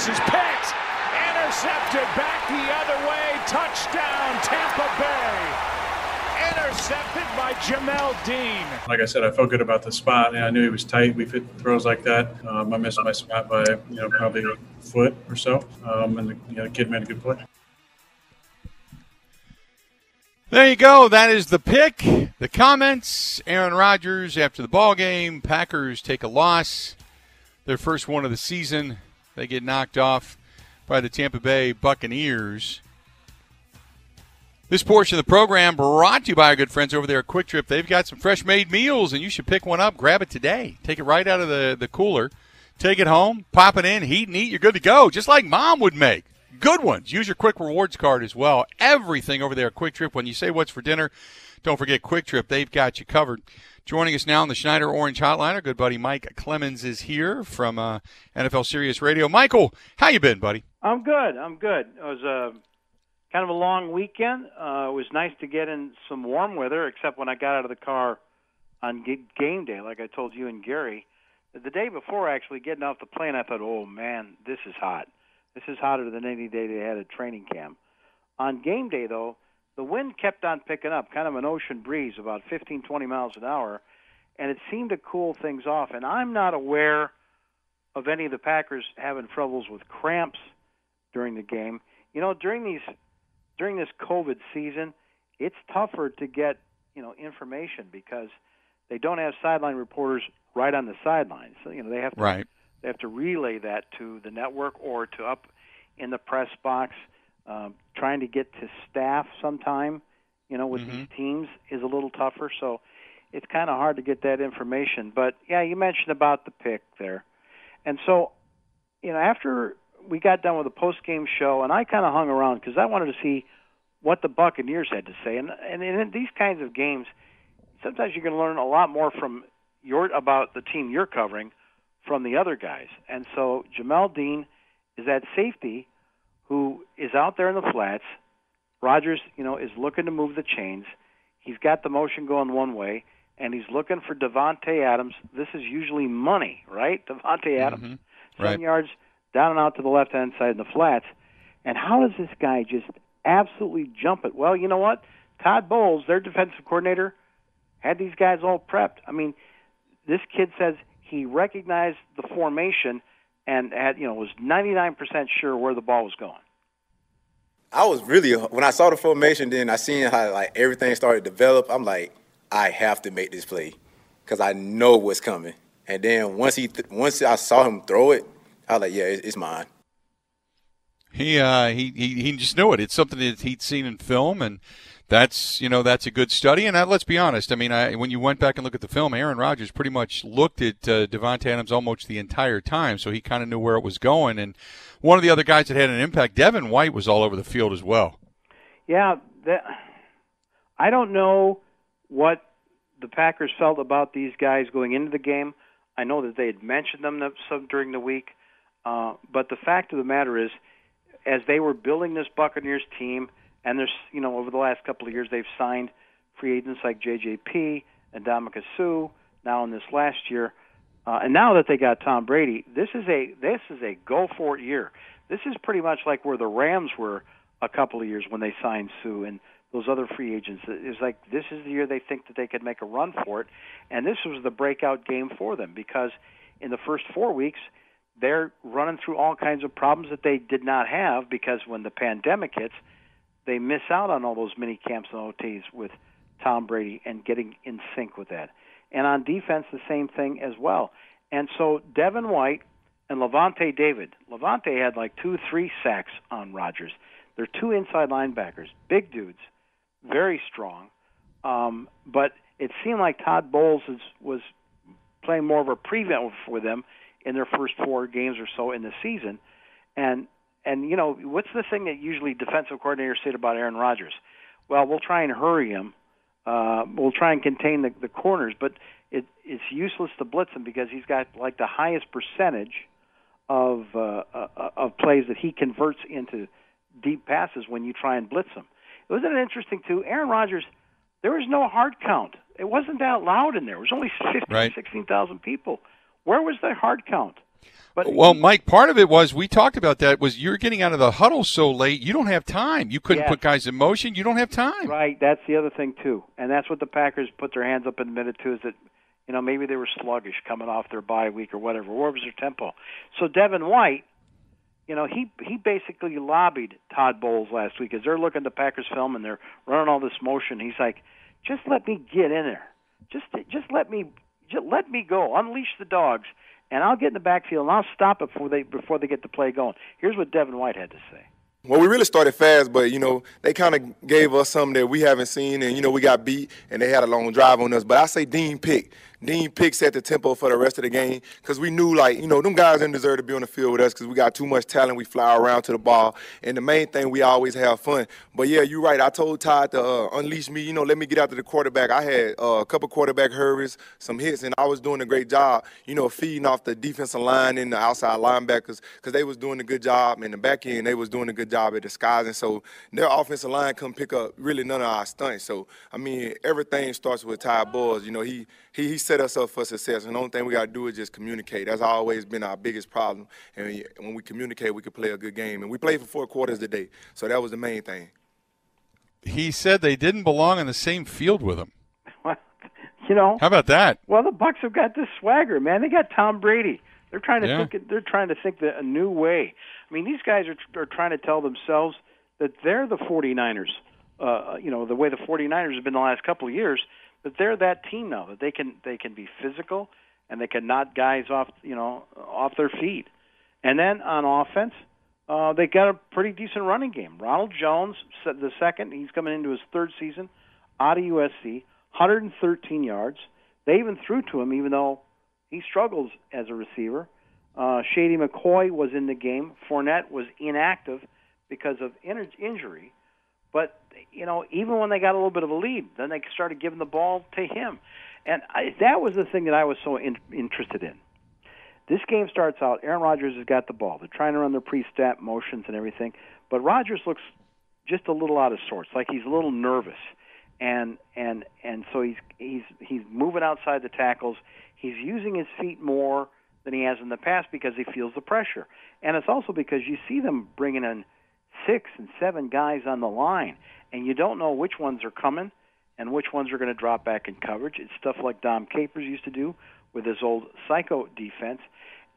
Pass is picked. Intercepted back the other way. Touchdown, Tampa Bay intercepted by Jamel Dean. Like I said, I felt good about the spot, and I knew he was tight. We've hit throws like that. Um, I missed my spot by you know probably a foot or so, um, and the, you know, the kid made a good play. There you go. That is the pick. The comments. Aaron Rodgers after the ball game. Packers take a loss. Their first one of the season. They get knocked off by the Tampa Bay Buccaneers. This portion of the program brought to you by our good friends over there at Kwik Trip. They've got some fresh made meals, and you should pick one up. Grab it today. Take it right out of the, the cooler. Take it home, pop it in, heat and eat. You're good to go, just like mom would make. Good ones. Use your Kwik Rewards card as well. Everything over there at Kwik Trip. When you say what's for dinner, don't forget Kwik Trip. They've got you covered. Joining us now on the Schneider Orange Hotline, our good buddy Mike Clemens is here from uh, NFL Sirius Radio. Michael, how you been, buddy? I'm good. I'm good. It was a uh kind of a long weekend. Uh, it was nice to get in some warm weather, except when I got out of the car on game day, like I told you and Gary. The day before, actually getting off the plane, I thought, "Oh man, this is hot. This is hotter than any day they had at training camp." On game day, though, the wind kept on picking up, kind of an ocean breeze, about 15, 20 miles an hour, and it seemed to cool things off. And I'm not aware of any of the Packers having troubles with cramps during the game. You know, during these during this COVID season, it's tougher to get you know information because they don't have sideline reporters right on the sidelines. So you know they have to right. they have to relay that to the network or to up in the press box. Um, trying to get to staff sometime, you know, with mm-hmm. these teams is a little tougher. So it's kind of hard to get that information. But yeah, you mentioned about the pick there, and so you know after we got done with the post game show, and I kind of hung around because I wanted to see what the Buccaneers had to say. And and in these kinds of games, sometimes you can learn a lot more from your about the team you're covering from the other guys. And so Jamel Dean is that safety who is out there in the flats. Rodgers, you know, is looking to move the chains. He's got the motion going one way, and he's looking for Davante Adams. This is usually money, right? Davante Adams, mm-hmm. seven yards down and out to the left hand side in the flats. And how does this guy just absolutely jump it? Well, you know what? Todd Bowles, their defensive coordinator, had these guys all prepped. I mean, this kid says he recognized the formation and had, you know, was 99% sure where the ball was going. I was really when I saw the formation, then I seen how like everything started to develop. I'm like, I have to make this play because I know what's coming. And then once he th- once I saw him throw it, I was like, yeah, it's mine. He, uh, he he he just knew it. It's something that he'd seen in film, and that's you know that's a good study. And uh, let's be honest. I mean, I, when you went back and look at the film, Aaron Rodgers pretty much looked at uh, Davante Adams almost the entire time, so he kind of knew where it was going. And one of the other guys that had an impact, Devin White, was all over the field as well. Yeah, that, I don't know what the Packers felt about these guys going into the game. I know that they had mentioned them some during the week. Uh, but the fact of the matter is, as they were building this Buccaneers team, and there's you know over the last couple of years they've signed free agents like JPP and Ndamukong Suh. Now in this last year, uh, and now that they got Tom Brady, this is a this is a go for it year. This is pretty much like where the Rams were a couple of years when they signed Suh and those other free agents. It was like this is the year they think that they could make a run for it, and this was the breakout game for them because in the first four weeks they're running through all kinds of problems that they did not have because when the pandemic hits, they miss out on all those mini camps and OTAs with Tom Brady and getting in sync with that. And on defense, the same thing as well. And so Devin White and Lavonte David. Lavonte had like two, three sacks on Rodgers. They're two inside linebackers, big dudes, very strong. Um, but it seemed like Todd Bowles is, was playing more of a prevent for them in their first four games or so in the season. And and you know what's the thing that usually defensive coordinators say about Aaron Rodgers? Well, we'll try and hurry him. Uh, we'll try and contain the, the corners, but it, it's useless to blitz him because he's got like the highest percentage of uh, uh, of plays that he converts into deep passes when you try and blitz him. It wasn't it interesting too? Aaron Rodgers, there was no hard count. It wasn't that loud in there. It was only 15, right. 16,000 people. Where was the hard count? But well, Mike, part of it was we talked about that was you're getting out of the huddle so late, you don't have time. You couldn't yes. put guys in motion. You don't have time. Right. That's the other thing too, and that's what the Packers put their hands up and admitted to is that you know maybe they were sluggish coming off their bye week or whatever. Where was their tempo? So Devin White, you know, he he basically lobbied Todd Bowles last week as they're looking at the Packers film and they're running all this motion. He's like, just let me get in there. Just just let me just let me go. Unleash the dogs and I'll get in the backfield and I'll stop it before they before they get the play going. Here's what Devin White had to say. Well, we really started fast, but you know they kind of gave us something that we haven't seen, and you know we got beat, and they had a long drive on us. But I say Dean Pick. Dean Pick set the tempo for the rest of the game because we knew, like, you know, them guys didn't deserve to be on the field with us because we got too much talent. We fly around to the ball. And the main thing, we always have fun. But yeah, you're right. I told Todd to uh, unleash me, you know, let me get after the quarterback. I had uh, a couple quarterback hurries, some hits, and I was doing a great job, you know, feeding off the defensive line and the outside linebackers because they was doing a good job. And the back end, they was doing a good job at disguising. So their offensive line couldn't pick up really none of our stunts. So, I mean, everything starts with Todd Bowles. You know, he, he, he set us up for success. And the only thing we got to do is just communicate. That's always been our biggest problem. And when we communicate, we can play a good game. And we played for four quarters today, so that was the main thing. He said they didn't belong on the same field with him. Well, you know, how about that? Well, the Bucks have got this swagger, man. They got Tom Brady. They're trying to yeah. think. They're trying to think the, a new way. I mean, these guys are, are trying to tell themselves that they're the 49ers. Uh, you know, the way the 49ers have been the last couple of years that they're that team now that they can they can be physical and they can knock guys off you know off their feet. And then on offense, uh, they got a pretty decent running game. Ronald Jones, the second, he's coming into his third season out of USC, 113 yards. They even threw to him, even though he struggles as a receiver. Uh, Shady McCoy was in the game. Fournette was inactive because of in- injury. But you know, even when they got a little bit of a lead, then they started giving the ball to him, and I, that was the thing that I was so in, interested in. This game starts out. Aaron Rodgers has got the ball. They're trying to run their pre-snap motions and everything, but Rodgers looks just a little out of sorts, like he's a little nervous, and and and so he's he's he's moving outside the tackles. He's using his feet more than he has in the past because he feels the pressure, and it's also because you see them bringing in six and seven guys on the line, and you don't know which ones are coming and which ones are going to drop back in coverage. It's stuff like Dom Capers used to do with his old psycho defense.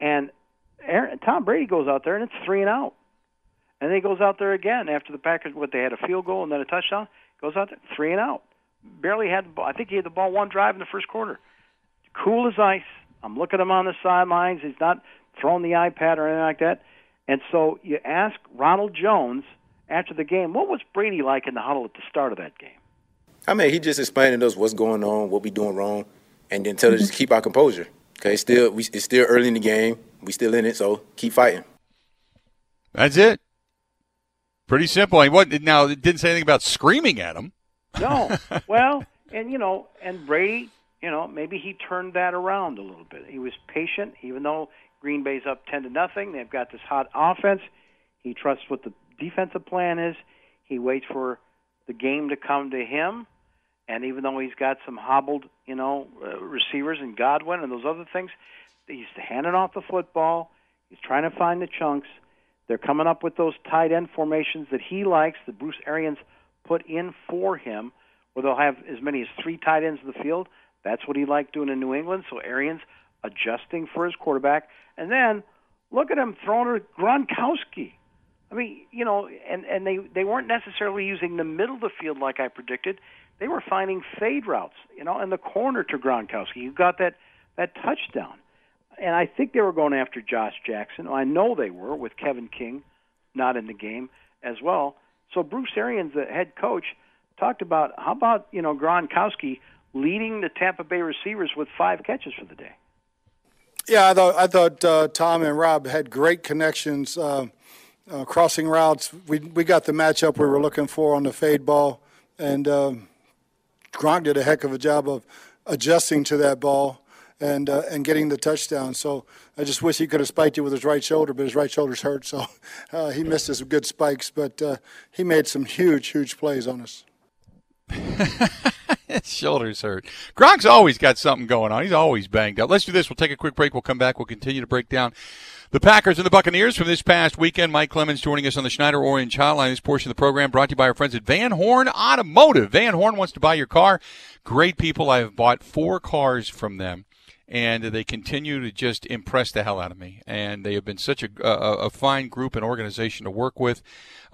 And Aaron, Tom Brady goes out there and it's three and out. And then he goes out there again after the Packers, what they had a field goal and then a touchdown. Goes out there three and out. Barely had the ball. I think he had the ball one drive in the first quarter. Cool as ice. I'm looking at him on the sidelines. He's not throwing the iPad or anything like that. And so you ask Ronald Jones after the game, what was Brady like in the huddle at the start of that game? I mean, he just explained to us what's going on, what we doing wrong, and then tell us to mm-hmm. keep our composure. Okay, still we it's still early in the game. We still in it, so keep fighting. That's it. Pretty simple. I what now? It didn't say anything about screaming at him. No. well, and you know, and Brady, you know, maybe he turned that around a little bit. He was patient, even though Green Bay's up ten to nothing. They've got this hot offense. He trusts what the defensive plan is. He waits for the game to come to him. And even though he's got some hobbled, you know, uh, receivers and Godwin and those other things, he's handing off the football. He's trying to find the chunks. They're coming up with those tight end formations that he likes, the Bruce Arians put in for him, where they'll have as many as three tight ends in the field. That's what he liked doing in New England. So Arians adjusting for his quarterback, and then look at him throwing to Gronkowski. I mean, you know, and and they they weren't necessarily using the middle of the field like I predicted. They were finding fade routes, you know, in the corner to Gronkowski. You got that that touchdown, and I think they were going after Josh Jackson. I know they were with Kevin King not in the game as well. So Bruce Arians, the head coach, talked about how about you know Gronkowski leading the Tampa Bay receivers with five catches for the day. Yeah, I thought I thought uh, Tom and Rob had great connections, uh, uh, crossing routes. We we got the matchup we were looking for on the fade ball, and um, Gronk did a heck of a job of adjusting to that ball and uh, and getting the touchdown. So I just wish he could have spiked it with his right shoulder, but his right shoulder's hurt, so uh, he missed his good spikes. But uh, he made some huge, huge plays on us. His shoulder's hurt. Gronk's always got something going on. He's always banged up. Let's do this. We'll take a quick break. We'll come back. We'll continue to break down the Packers and the Buccaneers from this past weekend. Mike Clemens joining us on the Schneider Orange Hotline. This portion of the program brought to you by our friends at Van Horn Automotive. Van Horn wants to buy your car. Great people. I have bought four cars from them and they continue to just impress the hell out of me. And they have been such a, a, a fine group and organization to work with.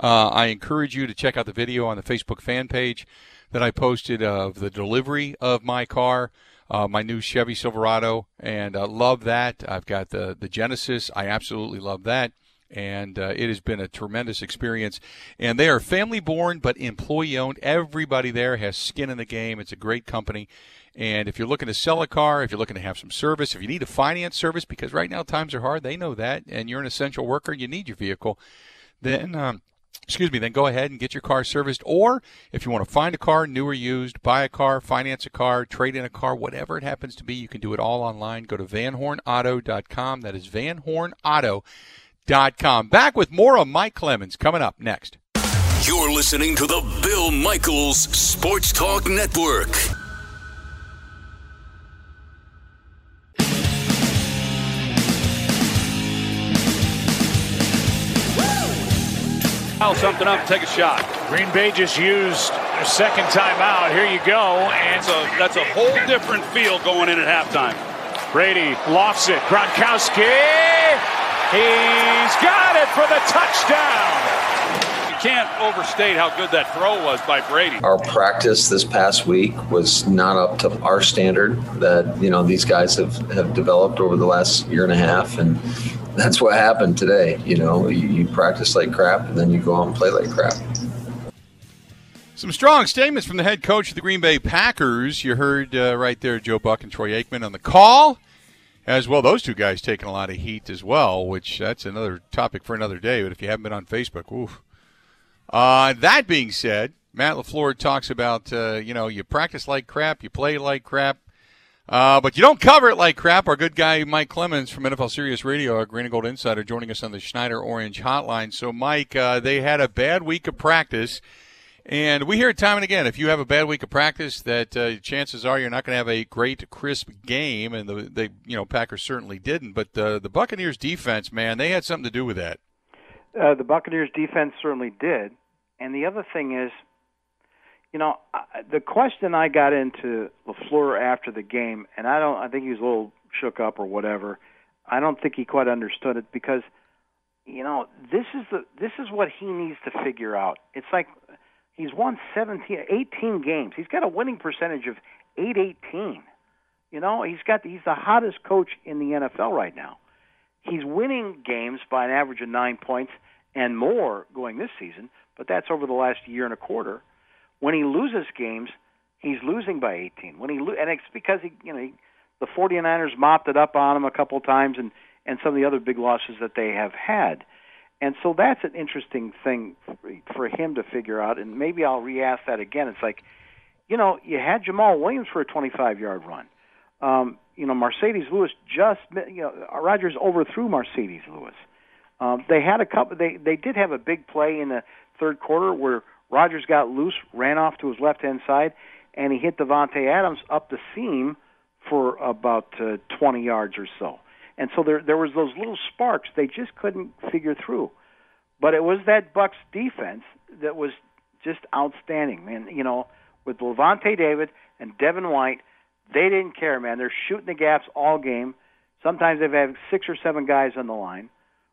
Uh, I encourage you to check out the video on the Facebook fan page that I posted of the delivery of my car. Uh, my new Chevy Silverado, and uh, love that. I've got the the Genesis. I absolutely love that, and uh, it has been a tremendous experience. And they are family born but employee owned. Everybody there has skin in the game. It's a great company. And if you're looking to sell a car, if you're looking to have some service, if you need a finance service, because right now times are hard, they know that, and you're an essential worker, you need your vehicle, then um, excuse me, then go ahead and get your car serviced. Or if you want to find a car, new or used, buy a car, finance a car, trade in a car, whatever it happens to be, you can do it all online. Go to vanhornauto.com. That is vanhornauto.com. Back with more of Mike Clemens coming up next. You're listening to the Bill Michaels Sports Talk Network. Dial something up, take a shot. Green Bay just used their second timeout. Here you go, and so that's a whole different feel going in at halftime. Brady lofts it. Gronkowski, he's got it for the touchdown. You can't overstate how good that throw was by Brady. Our practice this past week was not up to our standard that you know these guys have have developed over the last year and a half, and that's what happened today. You know, you, you, practice like crap and then you go out and play like crap. Some strong statements from the head coach of the Green Bay Packers. You heard uh, right there Joe Buck and Troy Aikman on the call. As well, those two guys taking a lot of heat as well, which that's another topic for another day. But if you haven't been on Facebook, oof. Uh, that being said, Matt LaFleur talks about, uh, you know, you practice like crap, you play like crap, uh, but you don't cover it like crap. Our good guy Mike Clemens from NFL Sirius Radio, our Green and Gold Insider, joining us on the Schneider Orange Hotline. So, Mike, uh, they had a bad week of practice, and we hear it time and again. If you have a bad week of practice, that uh, chances are you're not going to have a great, crisp game. And the they, you know, Packers certainly didn't. But the the Buccaneers defense, man, they had something to do with that. Uh, the Buccaneers defense certainly did. And the other thing is, you know, the question I got into Lafleur after the game, and I don't, I think he was a little shook up or whatever. I don't think he quite understood it because, you know, this is the this is what he needs to figure out. It's like he's won 17, 18 games. He's got a winning percentage of 818. You know, he's got he's the hottest coach in the NFL right now. He's winning games by an average of nine points and more going this season, but that's over the last year and a quarter. When he loses games, he's losing by 18. When he lo- and it's because he, you know, he, the 49ers mopped it up on him a couple times, and and some of the other big losses that they have had. And so that's an interesting thing for him to figure out. And maybe I'll re-ask that again. It's like, you know, you had Jamaal Williams for a 25-yard run. Um, you know, Marcedes Lewis just, you know, Rodgers overthrew Marcedes Lewis. Um, they had a couple. They they did have a big play in the third quarter where Rodgers got loose, ran off to his left hand side, and he hit Davante Adams up the seam for about uh, 20 yards or so. And so there there was those little sparks they just couldn't figure through. But it was that Bucks defense that was just outstanding, man. You know, with Lavonte David and Devin White, they didn't care, man. They're shooting the gaps all game. Sometimes they've had six or seven guys on the line.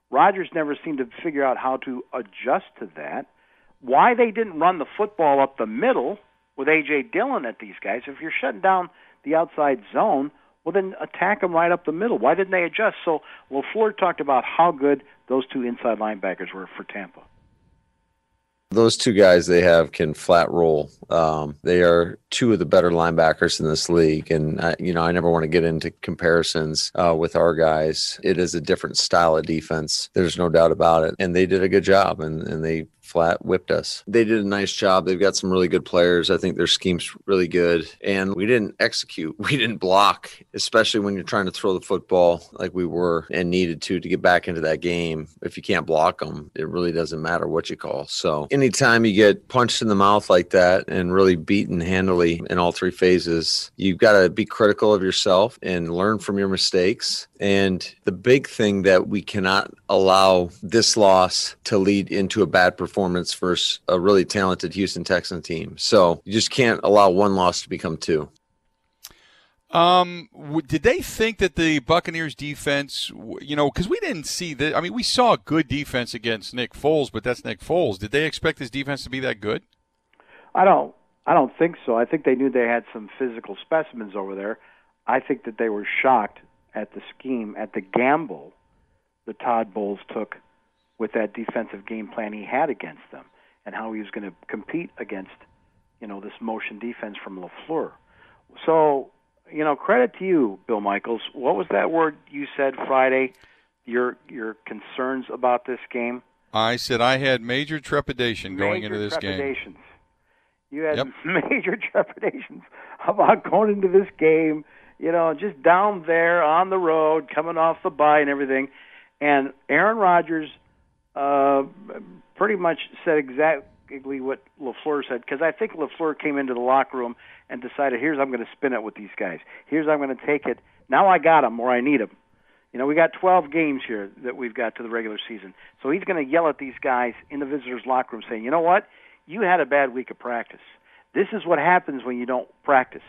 Rodgers never seemed to figure out how to adjust to that. Why they didn't run the football up the middle with A.J. Dillon at these guys? If you're shutting down the outside zone, well, then attack them right up the middle. Why didn't they adjust? So LaFleur talked about how good those two inside linebackers were for Tampa. Those two guys they have can flat roll. Um, they are two of the better linebackers in this league, and I, you know I never want to get into comparisons uh, with our guys. It is a different style of defense. There's no doubt about it, and they did a good job, and and they flat whipped us. They did a nice job. They've got some really good players. I think their scheme's really good. And we didn't execute. We didn't block, especially when you're trying to throw the football like we were and needed to to get back into that game. If you can't block them, it really doesn't matter what you call. So anytime you get punched in the mouth like that and really beaten handily in all three phases, you've got to be critical of yourself and learn from your mistakes. And the big thing that we cannot allow this loss to lead into a bad performance performance versus a really talented Houston Texan team. So you just can't allow one loss to become two. Um, did they think that the Buccaneers defense, you know, because we didn't see that. I mean, we saw a good defense against Nick Foles, but that's Nick Foles. Did they expect this defense to be that good? I don't. I don't think so. I think they knew they had some physical specimens over there. I think that they were shocked at the scheme, at the gamble that Todd Bowles took with that defensive game plan he had against them and how he was going to compete against, you know, this motion defense from LaFleur. So, you know, credit to you, Bill Michaels. What was that word you said Friday? Your your concerns about this game? I said I had major trepidation going into this trepidations. game. You had Yep. major trepidations about going into this game, you know, just down there on the road, coming off the bye and everything. And Aaron Rodgers uh, pretty much said exactly what Lafleur said because I think Lafleur came into the locker room and decided, here's I'm going to spin it with these guys. Here's I'm going to take it. Now I got them where I need them. You know, we got 12 games here that we've got to the regular season. So he's going to yell at these guys in the visitors' locker room saying, you know what? You had a bad week of practice. This is what happens when you don't practice.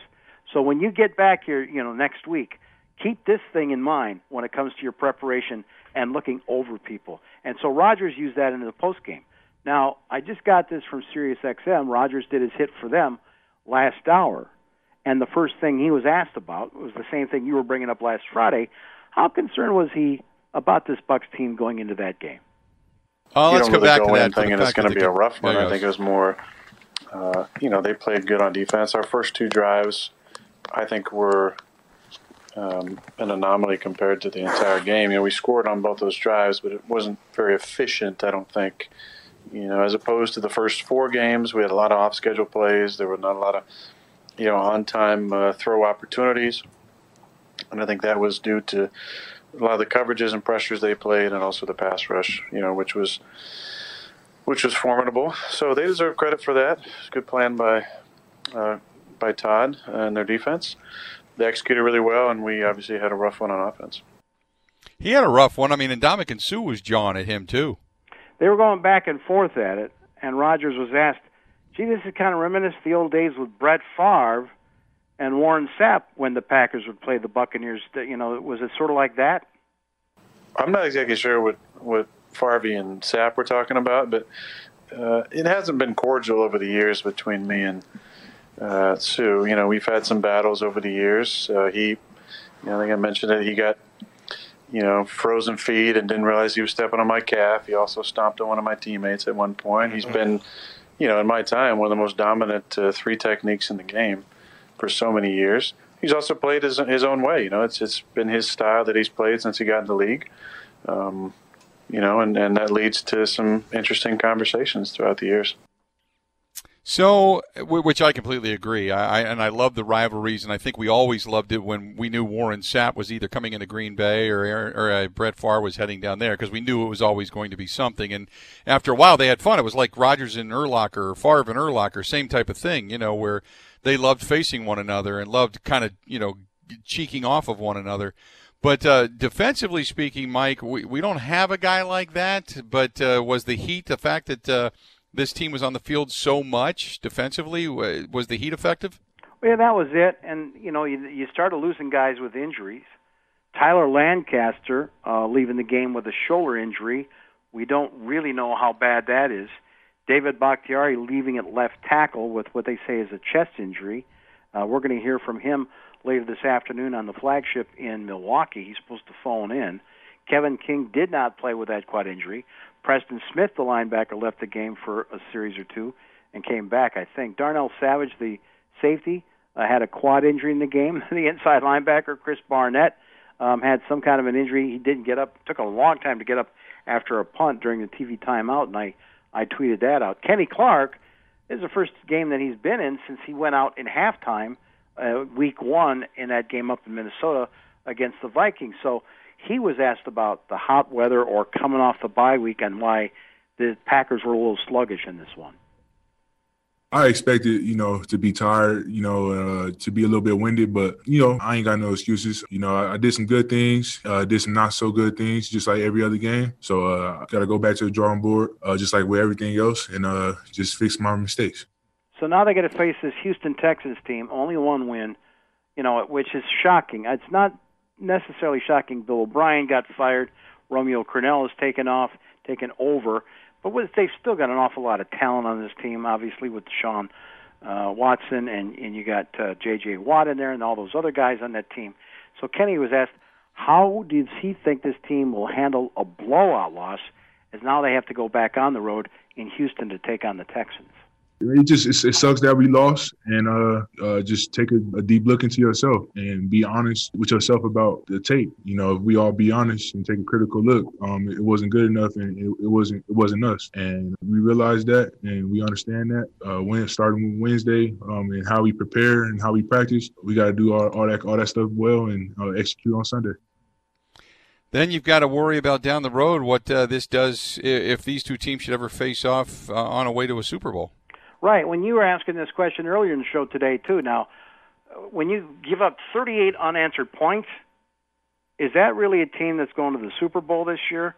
So when you get back here, you know, next week, keep this thing in mind when it comes to your preparation and looking over people. And so Rodgers used that in the post game. Now, I just got this from SiriusXM. Rodgers did his hit for them last hour, and the first thing he was asked about was the same thing you were bringing up last Friday. How concerned was he about this Bucks team going into that game? Oh, let's don't come really back go to that. for the thinking it's going to be a rough one. I think it was more, uh, you know, they played good on defense. Our first two drives, I think, were um, an anomaly compared to the entire game. You know, we scored on both those drives, but it wasn't very efficient. I don't think. You know, as opposed to the first four games, we had a lot of off-schedule plays. There were not a lot of, you know, on-time uh, throw opportunities, and I think that was due to a lot of the coverages and pressures they played, and also the pass rush. You know, which was which was formidable. So they deserve credit for that. It's good plan by uh, by Todd and their defense. They executed really well, and we obviously had a rough one on offense. He had a rough one. I mean, and Ndamukong Suh was jawing at him too. They were going back and forth at it, and Rodgers was asked, "Gee, this is kind of reminiscent of the old days with Brett Favre and Warren Sapp when the Packers would play the Buccaneers. You know, was it sort of like that?" I'm not exactly sure what what Favre and Sapp were talking about, but uh, it hasn't been cordial over the years between me and uh, Suh. You know, we've had some battles over the years. Uh, he, you know, I think I mentioned that he got, you know, frozen feet and didn't realize he was stepping on my calf. He also stomped on one of my teammates at one point. He's been, you know, in my time, one of the most dominant uh, three techniques in the game for so many years. He's also played his, his own way. You know, it's it's been his style that he's played since he got in the league. Um, you know, and, and that leads to some interesting conversations throughout the years. So, which I completely agree. I, and I love the rivalries, and I think we always loved it when we knew Warren Sapp was either coming into Green Bay or Aaron, or uh, Brett Favre was heading down there because we knew it was always going to be something. And after a while, they had fun. It was like Rodgers and Urlacher, or Favre and Urlacher, same type of thing, you know, where they loved facing one another and loved kind of you know cheeking off of one another. But uh, defensively speaking, Mike, we, we don't have a guy like that. But uh, was the heat the fact that uh, this team was on the field so much defensively? Was the Heat effective? Well, yeah, that was it. And you know, you, you started losing guys with injuries. Tyler Lancaster uh, leaving the game with a shoulder injury. We don't really know how bad that is. David Bakhtiari leaving at left tackle with what they say is a chest injury. Uh, we're going to hear from him later this afternoon on the flagship in Milwaukee. He's supposed to phone in. Kevin King did not play with that quad injury. Preston Smith, the linebacker, left the game for a series or two and came back, I think. Darnell Savage, the safety, uh, had a quad injury in the game. the inside linebacker, Chris Barnett, um, had some kind of an injury. He didn't get up. Took a long time to get up after a punt during the TV timeout, and I I tweeted that out. Kenny Clark is the first game that he's been in since he went out in halftime, uh, week one in that game up in Minnesota against the Vikings. So he was asked about the hot weather or coming off the bye week and why the Packers were a little sluggish in this one. I expected, you know, to be tired, you know, uh, to be a little bit winded, but you know, I ain't got no excuses. You know, I, I did some good things, uh, did some not so good things, just like every other game. So uh, I got to go back to the drawing board, uh, just like with everything else, and uh, just fix my mistakes. So now they got to face this Houston Texans team, only one win, you know, which is shocking. It's not necessarily shocking. Bill O'Brien got fired. Romeo Crennel has taken off, taken over. But with, they've still got an awful lot of talent on this team, obviously with Sean uh, Watson and and you got uh, J.J. Watt in there and all those other guys on that team. So Kenny was asked, how does he think this team will handle a blowout loss, as now they have to go back on the road in Houston to take on the Texans. It just it, it sucks that we lost, and uh, uh, just take a, a, deep look into yourself and be honest with yourself about the tape. You know, if we all be honest and take a critical look, um, it wasn't good enough, and it, it wasn't it wasn't us, and we realize that, and we understand that. Uh, when starting Wednesday, um, and how we prepare and how we practice, we got to do all, all that all that stuff well and uh, execute on Sunday. Then you've got to worry about down the road what uh, this does if these two teams should ever face off uh, on a way to a Super Bowl. Right. When you were asking this question earlier in the show today, too. Now, when you give up 38 unanswered points, is that really a team that's going to the Super Bowl this year?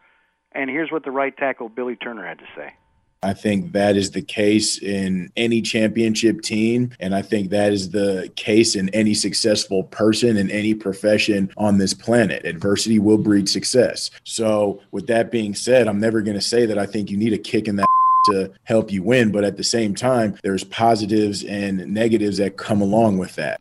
And here's what the right tackle Billy Turner had to say. I think that is the case in any championship team. And I think that is the case in any successful person in any profession on this planet. Adversity will breed success. So, with that being said, I'm never going to say that I think you need a kick in that to help you win. But at the same time, there's positives and negatives that come along with that.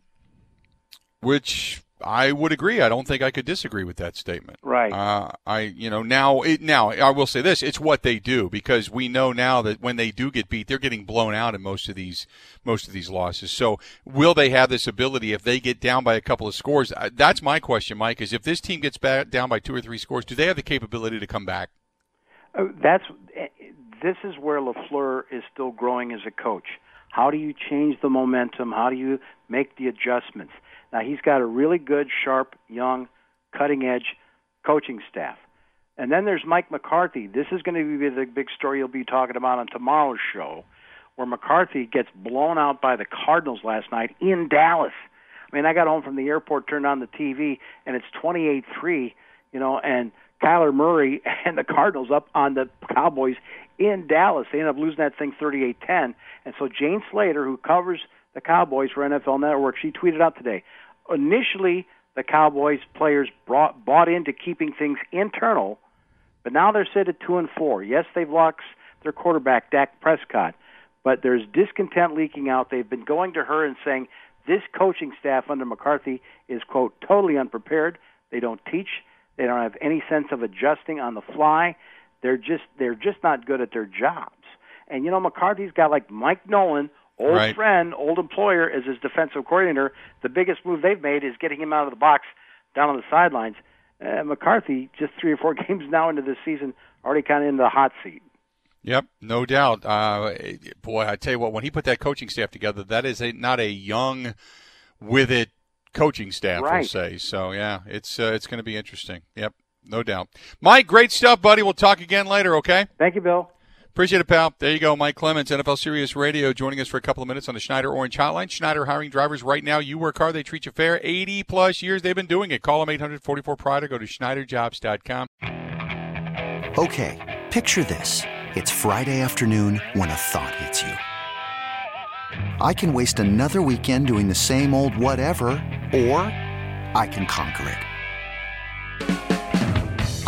Which I would agree. I don't think I could disagree with that statement. Right. Uh, I, you know, now, it, now I will say this: it's what they do because we know now that when they do get beat, they're getting blown out in most of these most of these losses. So, will they have this ability if they get down by a couple of scores? Uh, that's my question, Mike. Is if this team gets back, down by two or three scores, do they have the capability to come back? Uh, that's this is where LaFleur is still growing as a coach. How do you change the momentum? How do you make the adjustments? Now he's got a really good, sharp, young, cutting-edge coaching staff. And then there's Mike McCarthy. This is going to be the big story you'll be talking about on tomorrow's show, where McCarthy gets blown out by the Cardinals last night in Dallas. I mean, I got home from the airport, turned on the TV, and it's 28-3, you know, and Kyler Murray and the Cardinals up on the Cowboys in Dallas. They end up losing that thing 38-10. And so Jane Slater, who covers the Cowboys for NFL Network, she tweeted out today. Initially, the Cowboys players brought, bought into keeping things internal, but now they're set at two and four. Yes, they've lost their quarterback Dak Prescott, but there's discontent leaking out. They've been going to her and saying this coaching staff under McCarthy is quote totally unprepared. They don't teach. They don't have any sense of adjusting on the fly. They're just they're just not good at their jobs. And you know McCarthy's got like Mike Nolan, old right. friend, old employer as his defensive coordinator. The biggest move they've made is getting him out of the box down on the sidelines. Uh, McCarthy, just three or four games now into this season, already kind of in the hot seat. Yep, no doubt. Uh, boy, I tell you what, when he put that coaching staff together, that is a, not a young, with it coaching staff, right. we'll say. So yeah, it's uh, it's going to be interesting. Yep, no doubt. Mike, great stuff, buddy. We'll talk again later. Okay. Thank you, Bill. Appreciate it, pal. There you go, Mike Clemens, NFL Sirius Radio, joining us for a couple of minutes on the Schneider Orange Hotline. Schneider hiring drivers right now. You work hard, they treat you fair. 80 plus years they've been doing it. Call them 844 Pride or go to SchneiderJobs.com. Okay, picture this. It's Friday afternoon when a thought hits you. I can waste another weekend doing the same old whatever, or I can conquer it.